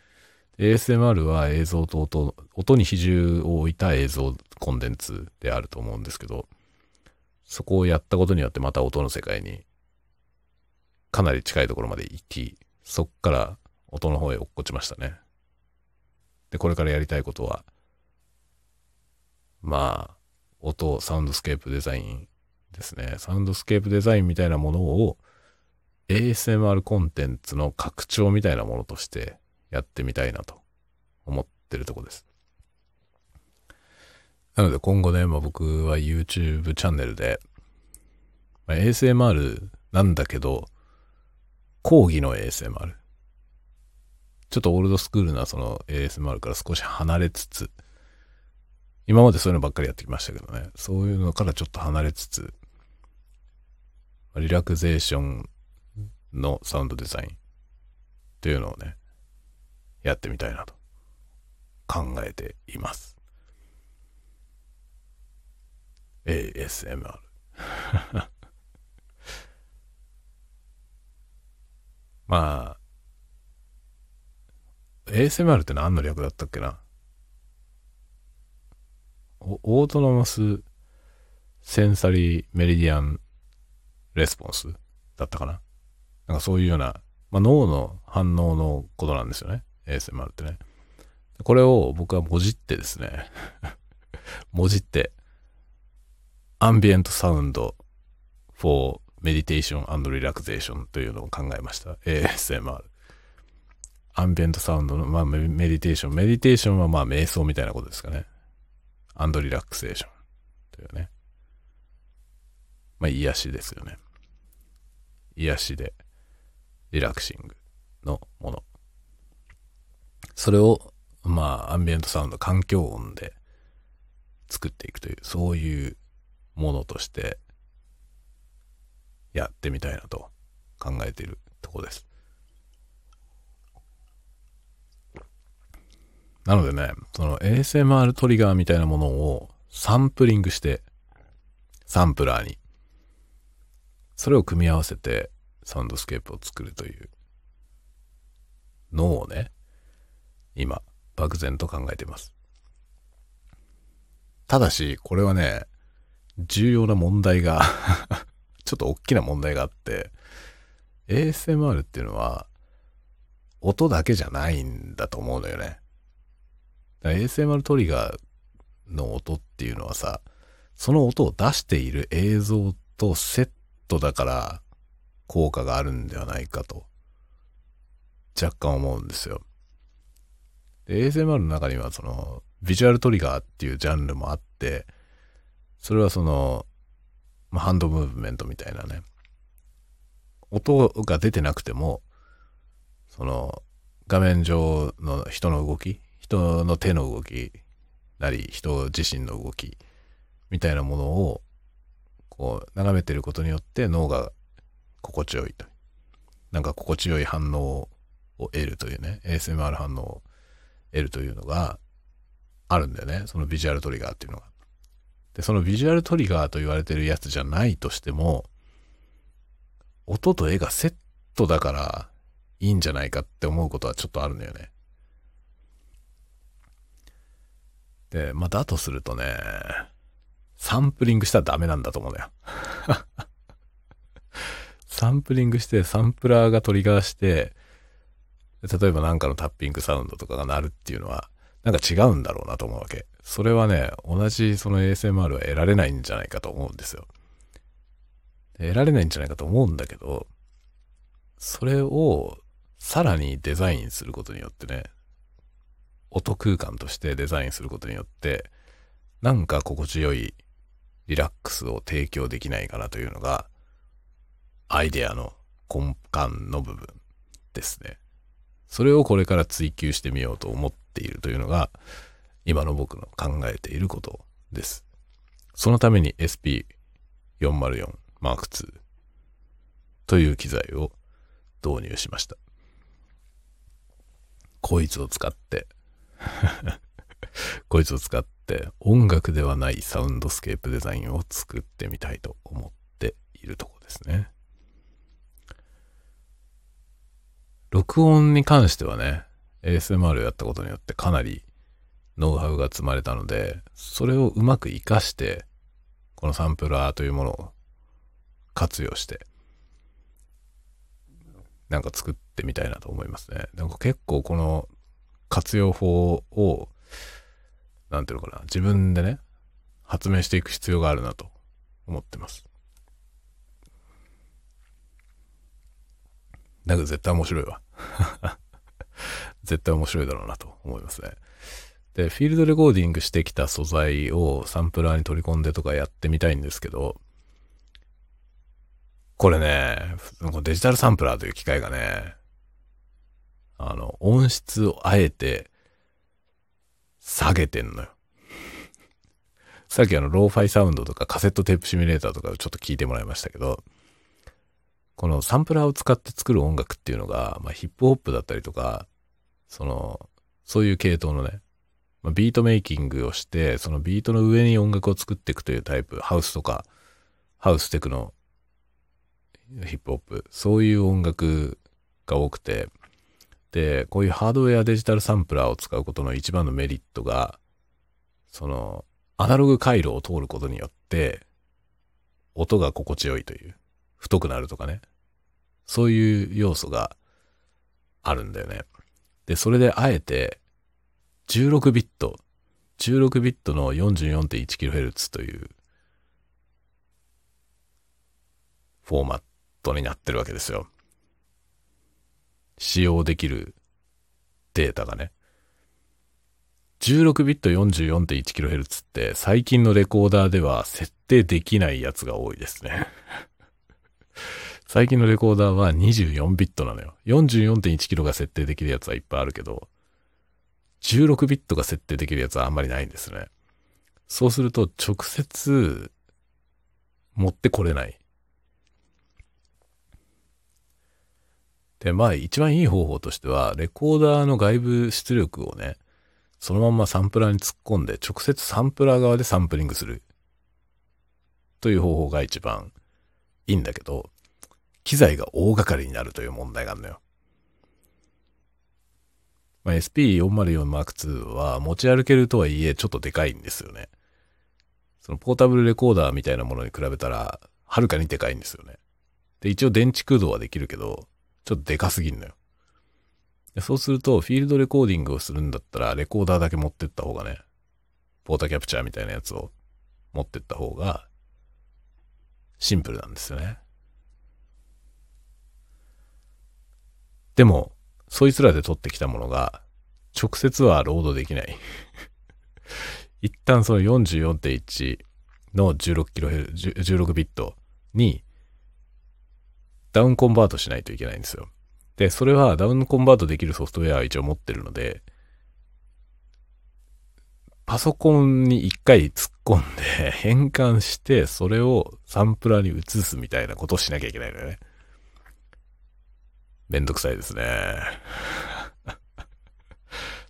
ASMR は映像と音、音に比重を置いた映像コンテンツであると思うんですけど、そこをやったことによってまた音の世界にかなり近いところまで行き、そっから音の方へ落っこちましたね。で、これからやりたいことは、まあ、音、サウンドスケープデザインですね。サウンドスケープデザインみたいなものを ASMR コンテンツの拡張みたいなものとしてやってみたいなと思ってるとこです。なので今後ね、まあ、僕は YouTube チャンネルで、まあ、ASMR なんだけど、講義の ASMR。ちょっとオールドスクールなその ASMR から少し離れつつ、今までそういうのばっかりやってきましたけどね。そういうのからちょっと離れつつ、リラクゼーションのサウンドデザインというのをね、やってみたいなと考えています。ASMR <laughs> まあ、ASMR って何の略だったっけな？Autonomous Sensory Meridian Response だったかな？なんかそういうような、まあ、脳の反応のことなんですよね。ASMR ってね。これを僕はもじってですね <laughs> もじって、 ambient sound for meditation and relaxation というのを考えました。ASMR。アンビエントサウンドの、まあ、メディテーション。メディテーションはまあ、瞑想みたいなことですかね。アンドリラクセーションというね。まあ、癒しですよね。癒しで、リラクシングのもの。それを、まあ、アンビエントサウンド、環境音で作っていくという、そういうものとしてやってみたいなと考えているとこです。なのでね、その ASMR トリガーみたいなものをサンプリングして、サンプラーに、それを組み合わせてサウンドスケープを作るというのをね、今、漠然と考えています。ただし、これはね、重要な問題が <laughs> ちょっと大きな問題があって、ASMR っていうのは、音だけじゃないんだと思うのよね。ASMR トリガーの音っていうのはさ、その音を出している映像とセットだから効果があるんではないかと若干思うんですよ。で ASMR の中にはそのビジュアルトリガーっていうジャンルもあって、それはその、まあ、ハンドムーブメントみたいなね、音が出てなくても、その、画面上の人の動き、人の手の動きなり、人自身の動き、みたいなものを、こう、眺めてることによって脳が心地よいと。なんか心地よい反応を得るというね、ASMR 反応を得るというのがあるんだよね。そのビジュアルトリガーっていうのが。で、そのビジュアルトリガーと言われてるやつじゃないとしても、音と絵がセットだからいいんじゃないかって思うことはちょっとあるんだよね。で、まあ、だとするとね、サンプリングしたらダメなんだと思うんだよ。<laughs> サンプリングして、サンプラーがトリガーして、例えばなんかのタッピングサウンドとかが鳴るっていうのは、なんか違うんだろうなと思うわけ。それはね、同じその ASMR は得られないんじゃないかと思うんですよ。得られないんじゃないかと思うんだけど、それをさらにデザインすることによってね、音空間としてデザインすることによって、なんか心地よいリラックスを提供できないかなというのが、アイデアの根幹の部分ですね。それをこれから追求してみようと思っているというのが、今の僕の考えていることです。そのために SP404 マーク2という機材を導入しました。こいつを使って <laughs> こいつを使って音楽ではないサウンドスケープデザインを作ってみたいと思っているとこですね。録音に関してはね、ASMR をやったことによってかなりノウハウが積まれたので、それをうまく活かして、このサンプラーというものを活用して、なんか作ってみたいなと思いますね。なんか結構この活用法を、なんていうのかな、自分でね、発明していく必要があるなと思ってます。なんか絶対面白いわ。<laughs> 絶対面白いだろうなと思いますね。で、フィールドレコーディングしてきた素材をサンプラーに取り込んでとかやってみたいんですけど、これね、デジタルサンプラーという機械がね、あの、音質をあえて下げてんのよ。<laughs> さっきあの、ローファイサウンドとかカセットテープシミュレーターとかをちょっと聞いてもらいましたけど、このサンプラーを使って作る音楽っていうのが、まあ、ヒップホップだったりとか、その、そういう系統のね、まあ、ビートメイキングをして、そのビートの上に音楽を作っていくというタイプ、ハウスとか、ハウステクノ、ヒップホップ、そういう音楽が多くて、こういうハードウェアデジタルサンプラーを使うことの一番のメリットが、その、アナログ回路を通ることによって、音が心地よいという、太くなるとかね、そういう要素があるんだよね。で、それであえて、16ビット、16ビットの 44.1kHz というフォーマットになってるわけですよ。使用できるデータがね。16ビット 44.1kHz って最近のレコーダーでは設定できないやつが多いですね。<laughs> 最近のレコーダーは24ビットなのよ。44.1kHz が設定できるやつはいっぱいあるけど、16ビットが設定できるやつはあんまりないんですね。そうすると直接持ってこれない。で、まあ一番いい方法としては、レコーダーの外部出力をね、そのまんまサンプラーに突っ込んで、直接サンプラー側でサンプリングする。という方法が一番いいんだけど、機材が大掛かりになるという問題があるのよ。まあ、SP404M2 は持ち歩けるとはいえちょっとでかいんですよね。そのポータブルレコーダーみたいなものに比べたら、はるかにでかいんですよね。で、一応電池駆動はできるけど、ちょっとでかすぎんのよ。そうすると、フィールドレコーディングをするんだったら、レコーダーだけ持ってった方がね、ポータキャプチャーみたいなやつを持ってった方が、シンプルなんですよね。でも、そいつらで撮ってきたものが、直接はロードできない。<laughs> 一旦その44.1の 16kHz、16ビットにダウンコンバートしないといけないんですよ。で、それはダウンコンバートできるソフトウェアは一応持ってるので、パソコンに一回突っ込んで <laughs> 変換して、それをサンプラーに移すみたいなことをしなきゃいけないのよね。めんどくさいですね。<laughs>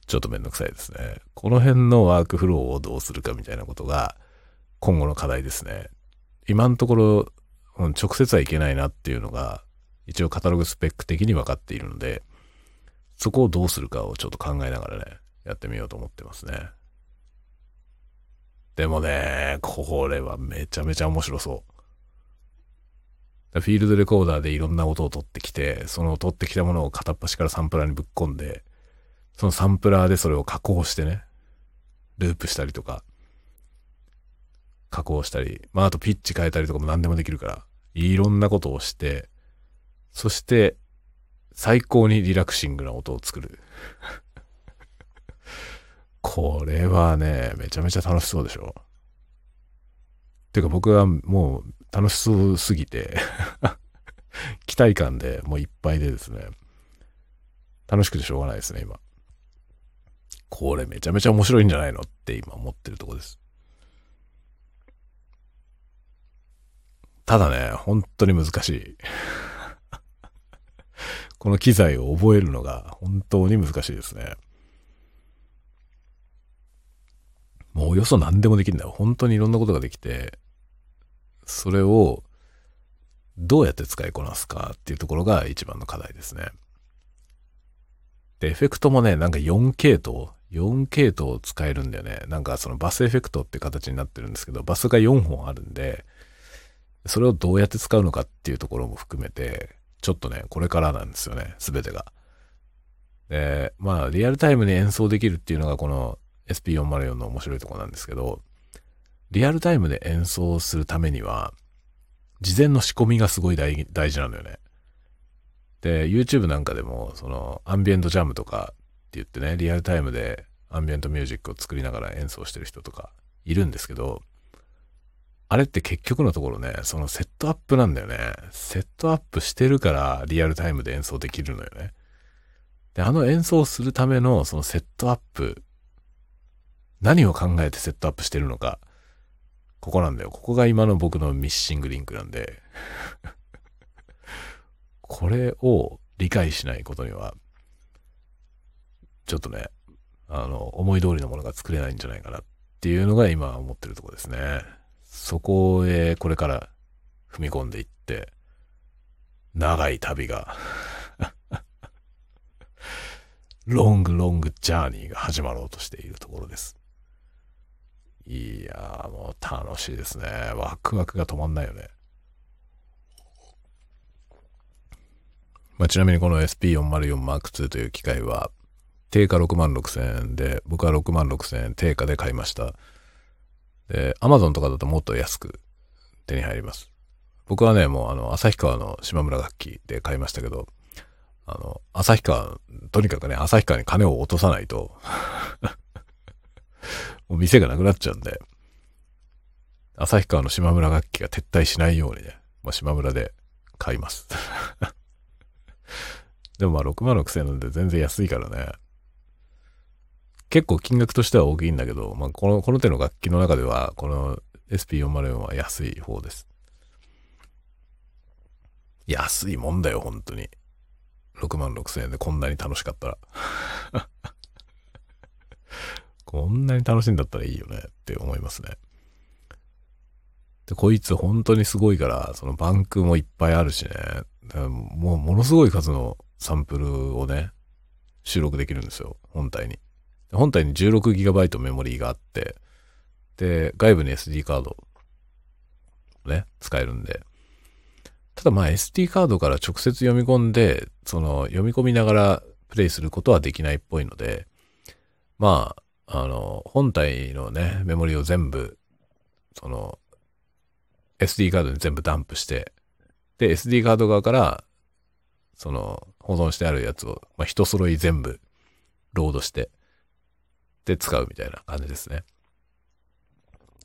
ちょっとめんどくさいですね。この辺のワークフローをどうするかみたいなことが今後の課題ですね。今のところ、うん直接はいけないなっていうのが一応カタログスペック的に分かっているので、そこをどうするかをちょっと考えながらね、やってみようと思ってますね。でもね、これはめちゃめちゃ面白そう。フィールドレコーダーでいろんな音を取ってきて、その取ってきたものを片っ端からサンプラーにぶっ込んで、そのサンプラーでそれを加工してね、ループしたりとか、加工したり、まああとピッチ変えたりとかも何でもできるから、いろんなことをして、そして最高にリラクシングな音を作る。<laughs> これはね、めちゃめちゃ楽しそうでしょ。てか僕はもう楽しそうすぎて <laughs> 期待感でもういっぱいでですね、楽しくてしょうがないですね、今。これめちゃめちゃ面白いんじゃないのって今思ってるとこです。ただね、本当に難しい。<laughs> この機材を覚えるのが本当に難しいですね。もうおよそ何でもできるんだよ。本当にいろんなことができて、それをどうやって使いこなすかっていうところが一番の課題ですね。で、エフェクトもね、なんか4系統、4系統使えるんだよね。なんかそのバスエフェクトって形になってるんですけど、バスが4本あるんで、それをどうやって使うのかっていうところも含めて、ちょっとね、これからなんですよね、すべてが。で、まあ、リアルタイムに演奏できるっていうのがこの SP404 の面白いところなんですけど、リアルタイムで演奏するためには、事前の仕込みがすごい大事なのよね。で、YouTube なんかでも、その、アンビエントジャムとかって言ってね、リアルタイムでアンビエントミュージックを作りながら演奏してる人とかいるんですけど、あれって結局のところね、そのセットアップなんだよね。セットアップしてるからリアルタイムで演奏できるのよね。で、あの演奏するためのそのセットアップ何を考えてセットアップしてるのか、ここなんだよ。ここが今の僕のミッシングリンクなんで <laughs> これを理解しないことには、ちょっとね、あの、思い通りのものが作れないんじゃないかなっていうのが今思ってるとこですね。そこへこれから踏み込んでいって、長い旅が <laughs> ロングロングジャーニーが始まろうとしているところです。いやーもう楽しいですね。ワクワクが止まんないよね。まあ、ちなみにこの SP404M2 という機械は、定価6万6千円で、僕は6万6千円定価で買いました。で、Amazon とかだともっと安く手に入ります。僕はね、もうあの、旭川の島村楽器で買いましたけど、あの、旭川、とにかくね、旭川に金を落とさないと <laughs> もう店がなくなっちゃうんで、旭川の島村楽器が撤退しないようにね、まあ、島村で買います。<laughs> でもまあ6万6千円なんで全然安いからね。結構金額としては大きいんだけど、まあこの、この手の楽器の中では、この SP404 は安い方です。安いもんだよ、本当に。6万6千円でこんなに楽しかったら。<laughs> こんなに楽しいんだったらいいよねって思いますね。で、こいつ本当にすごいから、そのバンクもいっぱいあるしね、もうものすごい数のサンプルをね、収録できるんですよ、本体に。本体に 16GB メモリーがあって、で、外部に SD カードね、使えるんで。ただまあ SD カードから直接読み込んで、その読み込みながらプレイすることはできないっぽいので、まあ、あの、本体のね、メモリを全部、その、SD カードに全部ダンプして、で、SD カード側から、その、保存してあるやつを、まあ、一揃い全部、ロードして、で、使うみたいな感じですね。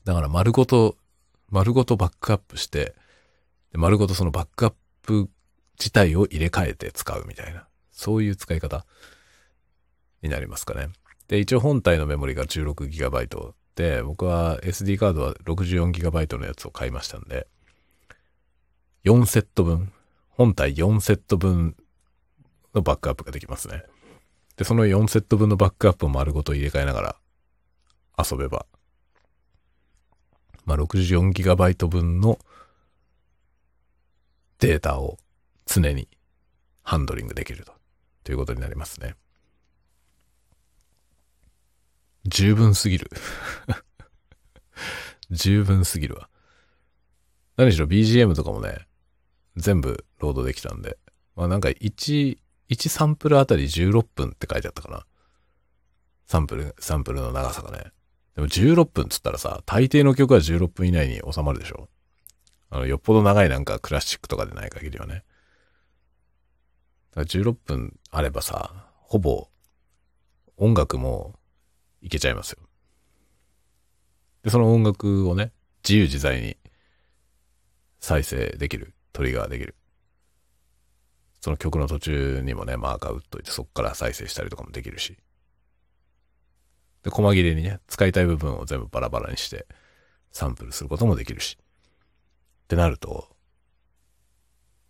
だから、丸ごと、丸ごとバックアップして、丸ごとそのバックアップ自体を入れ替えて使うみたいな、そういう使い方になりますかね。で、一応本体のメモリが 16GB で、僕は SD カードは 64GB のやつを買いましたんで、4セット分、本体4セット分のバックアップができますね。で、その4セット分のバックアップを丸ごと入れ替えながら遊べば、まあ、64GB 分のデータを常にハンドリングできると、ということになりますね。十分すぎる <laughs> 十分すぎるわ。何しろ BGM とかもね、全部ロードできたんで、まあなんか1、1サンプルあたり16分って書いてあったかな。サンプル、サンプルの長さがね。でも16分つったらさ、大抵の曲は16分以内に収まるでしょあの、よっぽど長いなんかクラシックとかでない限りはね。だから16分あればさ、ほぼ音楽もいけちゃいますよ。で、その音楽をね、自由自在に再生できる、トリガーできる。その曲の途中にもね、マーカー打っといて、そこから再生したりとかもできるし。で、細切れにね、使いたい部分を全部バラバラにして、サンプルすることもできるし。ってなると、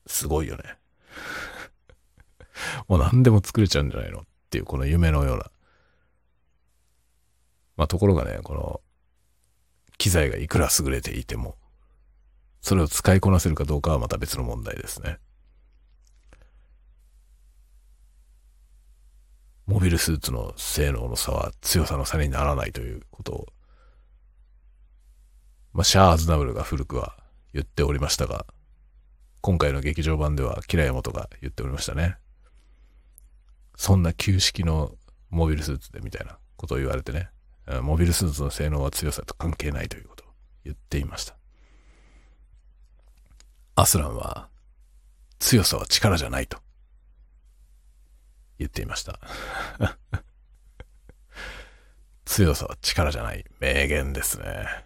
すごいよね。<laughs> もう何でも作れちゃうんじゃないのっていう、この夢のような。まあ、ところがね、この、機材がいくら優れていても、それを使いこなせるかどうかはまた別の問題ですね。モビルスーツの性能の差は強さの差にならないということを、まあ、シャア・アズナブルが古くは言っておりましたが、今回の劇場版ではキラヤモトが言っておりましたね。そんな旧式のモビルスーツでみたいなことを言われてね、モビルスーツの性能は強さと関係ないということを言っていました。アスランは強さは力じゃないと言っていました。<laughs> 強さは力じゃない。名言ですね。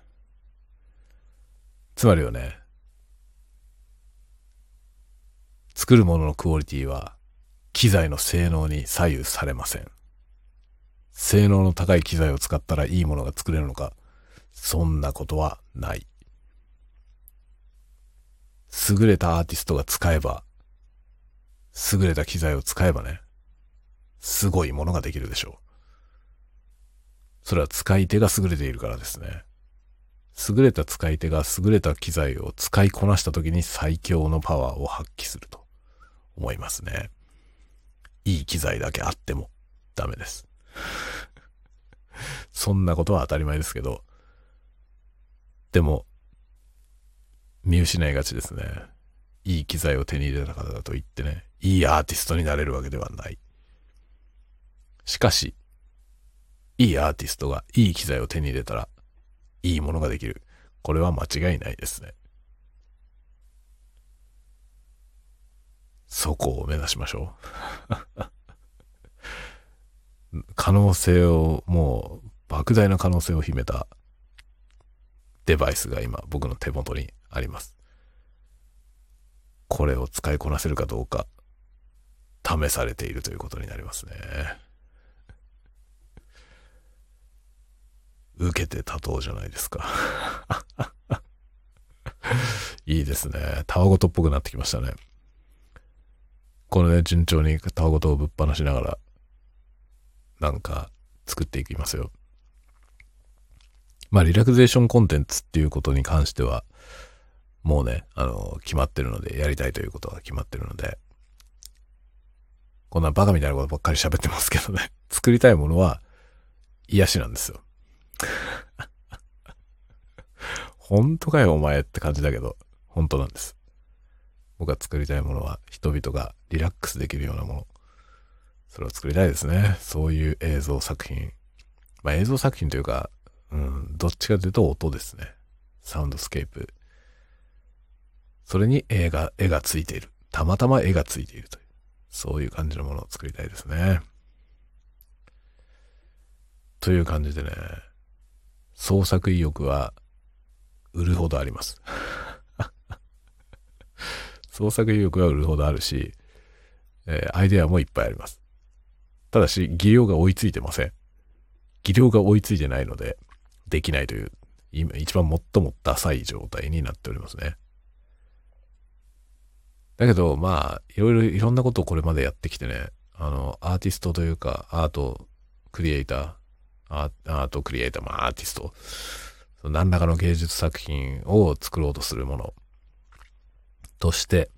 つまりはね、作るもののクオリティは機材の性能に左右されません。性能の高い機材を使ったらいいものが作れるのか、そんなことはない。優れたアーティストが使えば、優れた機材を使えばね、すごいものができるでしょう。それは使い手が優れているからですね。優れた使い手が優れた機材を使いこなした時に最強のパワーを発揮すると思いますね。いい機材だけあってもダメです。<laughs> そんなことは当たり前ですけど、でも、見失いがちですね。いい機材を手に入れた方だと言ってね、いいアーティストになれるわけではない。しかし、いいアーティストがいい機材を手に入れたら、いいものができる。これは間違いないですね。そこを目指しましょう。<laughs> 可能性を、もう、莫大な可能性を秘めたデバイスが今僕の手元にあります。これを使いこなせるかどうか試されているということになりますね。受けて立とうじゃないですか <laughs> いいですね。タワごとっぽくなってきましたね。このね、順調にタワごとをぶっ放しながら、なんか作っていきますよ。まあ、リラクゼーションコンテンツっていうことに関しては、もうね、あの、決まってるので、やりたいということが決まってるので、こんなバカみたいなことばっかり喋ってますけどね、作りたいものは癒しなんですよ。<laughs> 本当かよ、お前って感じだけど、本当なんです。僕が作りたいものは、人々がリラックスできるようなもの。それを作りたいですね。そういう映像作品。まあ映像作品というか、うん、どっちかというと音ですね。サウンドスケープ。それに絵が、絵がついている。たまたま絵がついているという。そういう感じのものを作りたいですね。という感じでね。創作意欲は売るほどあります。<laughs> 創作意欲は売るほどあるし、えー、アイデアもいっぱいあります。ただし、技量が追いついてません。技量が追いついてないので、できないという、今一番最もダサい状態になっておりますね。だけど、まあ、いろいろいろんなことをこれまでやってきてね、あの、アーティストというか、アートクリエイター、アートクリエイター、まあ、アーティスト、何らかの芸術作品を作ろうとするものとして、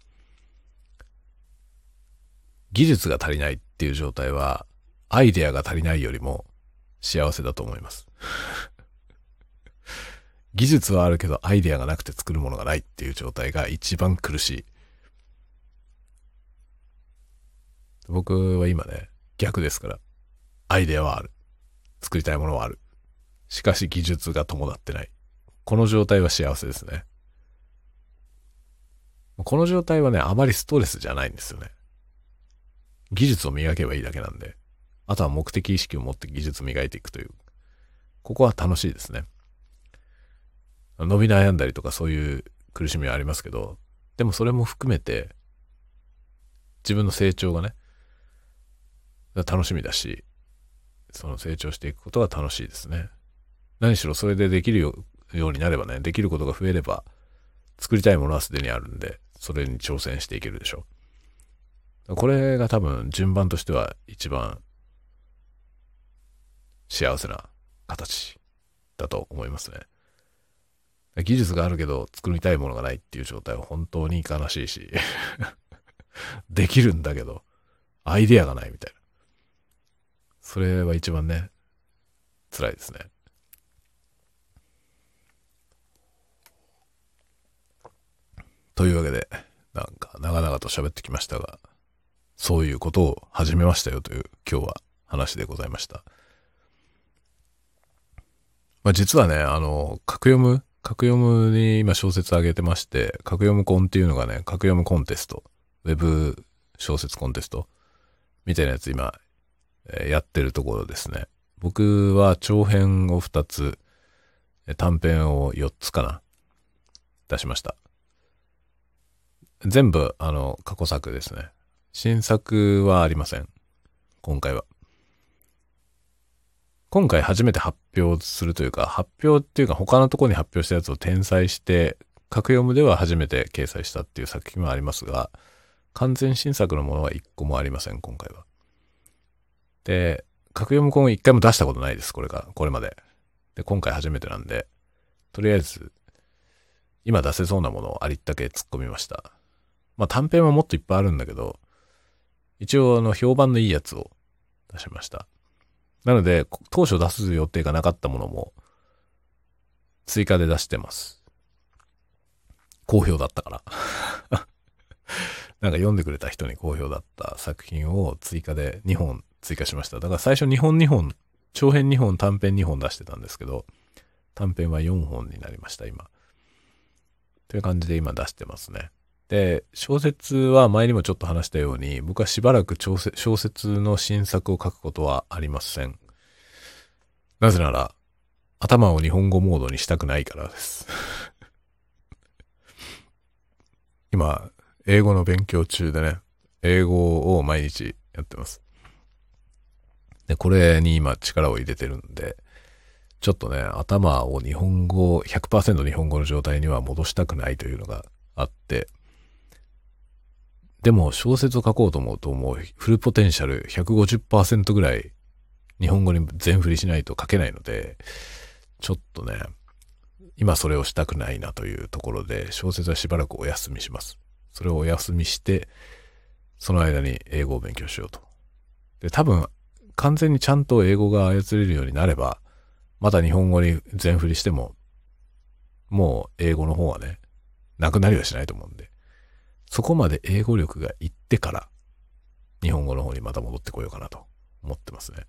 技術が足りないっていう状態は、アイデアが足りないよりも幸せだと思います。<laughs> 技術はあるけどアイデアがなくて作るものがないっていう状態が一番苦しい。僕は今ね、逆ですから。アイデアはある。作りたいものはある。しかし技術が伴ってない。この状態は幸せですね。この状態はね、あまりストレスじゃないんですよね。技術を磨けばいいだけなんで、あとは目的意識を持って技術を磨いていくという、ここは楽しいですね。伸び悩んだりとかそういう苦しみはありますけど、でもそれも含めて、自分の成長がね、楽しみだし、その成長していくことが楽しいですね。何しろそれでできるようになればね、できることが増えれば、作りたいものはすでにあるんで、それに挑戦していけるでしょう。これが多分順番としては一番幸せな形だと思いますね。技術があるけど作りたいものがないっていう状態は本当に悲しいし <laughs> できるんだけど、アイデアがないみたいな。それは一番ね、辛いですね。というわけで、なんか長々と喋ってきましたが、そういうことを始めましたよという今日は話でございました。まあ、実はね、あの、格読む、格読むに今小説あげてまして、格読むコンっていうのがね、格読むコンテスト、ウェブ小説コンテストみたいなやつ今、やってるところですね。僕は長編を2つ、短編を4つかな、出しました。全部、あの、過去作ですね。新作はありません。今回は。今回初めて発表するというか、発表っていうか他のとこに発表したやつを転載して、格読むでは初めて掲載したっていう作品もありますが、完全新作のものは一個もありません、今回は。で、格読むコン一回も出したことないです、これが、これまで。で、今回初めてなんで、とりあえず、今出せそうなものをありったけ突っ込みました。まあ短編はもっといっぱいあるんだけど、一応あの評判のいいやつを出しました。なので、当初出す予定がなかったものも追加で出してます。好評だったから。<laughs> なんか読んでくれた人に好評だった作品を追加で2本追加しました。だから最初2本2本、長編2本、短編2本出してたんですけど、短編は4本になりました、今。という感じで今出してますね。で、小説は前にもちょっと話したように、僕はしばらく小説の新作を書くことはありません。なぜなら、頭を日本語モードにしたくないからです。<laughs> 今、英語の勉強中でね、英語を毎日やってます。で、これに今力を入れてるんで、ちょっとね、頭を日本語、100%日本語の状態には戻したくないというのがあって、でも小説を書こうと思うともうフルポテンシャル150%ぐらい日本語に全振りしないと書けないので、ちょっとね、今それをしたくないなというところで小説はしばらくお休みします。それをお休みして、その間に英語を勉強しようと。で、多分完全にちゃんと英語が操れるようになれば、また日本語に全振りしても、もう英語の方はね、なくなりはしないと思うんで。そこまで英語力がいってから、日本語の方にまた戻ってこようかなと思ってますね。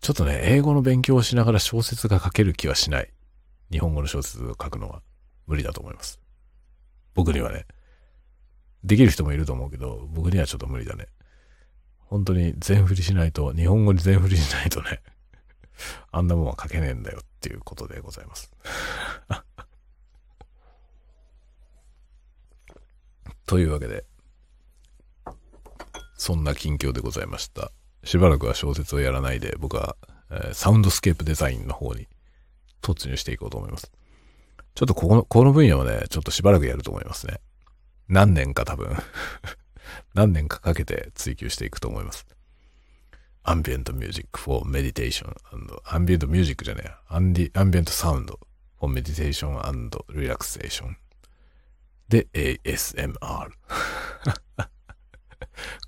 ちょっとね、英語の勉強をしながら小説が書ける気はしない。日本語の小説を書くのは無理だと思います。僕にはね。できる人もいると思うけど、僕にはちょっと無理だね。本当に全振りしないと、日本語に全振りしないとね、<laughs> あんなもんは書けねえんだよっていうことでございます。<laughs> というわけで、そんな近況でございました。しばらくは小説をやらないで、僕は、えーサウンドスケープデザインの方に突入していこうと思います。ちょっとここの、この分野はね、ちょっとしばらくやると思いますね。何年か多分、<laughs> 何年かかけて追求していくと思います。アンビエントミュージック for meditation and アンビエントミュージックじゃねえや。アンディアンビエントサウンド for meditation and relaxation で ASMR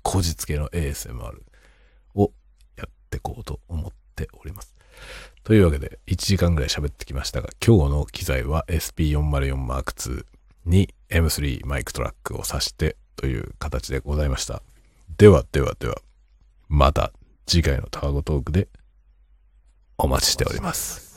口実系の ASMR をやっていこうと思っております。というわけで、1時間ぐらい喋ってきましたが、今日の機材は SP404M2 に M3 マイクトラックを挿してという形でございました。ではではでは、また次回のタワゴトークでお待ちしております。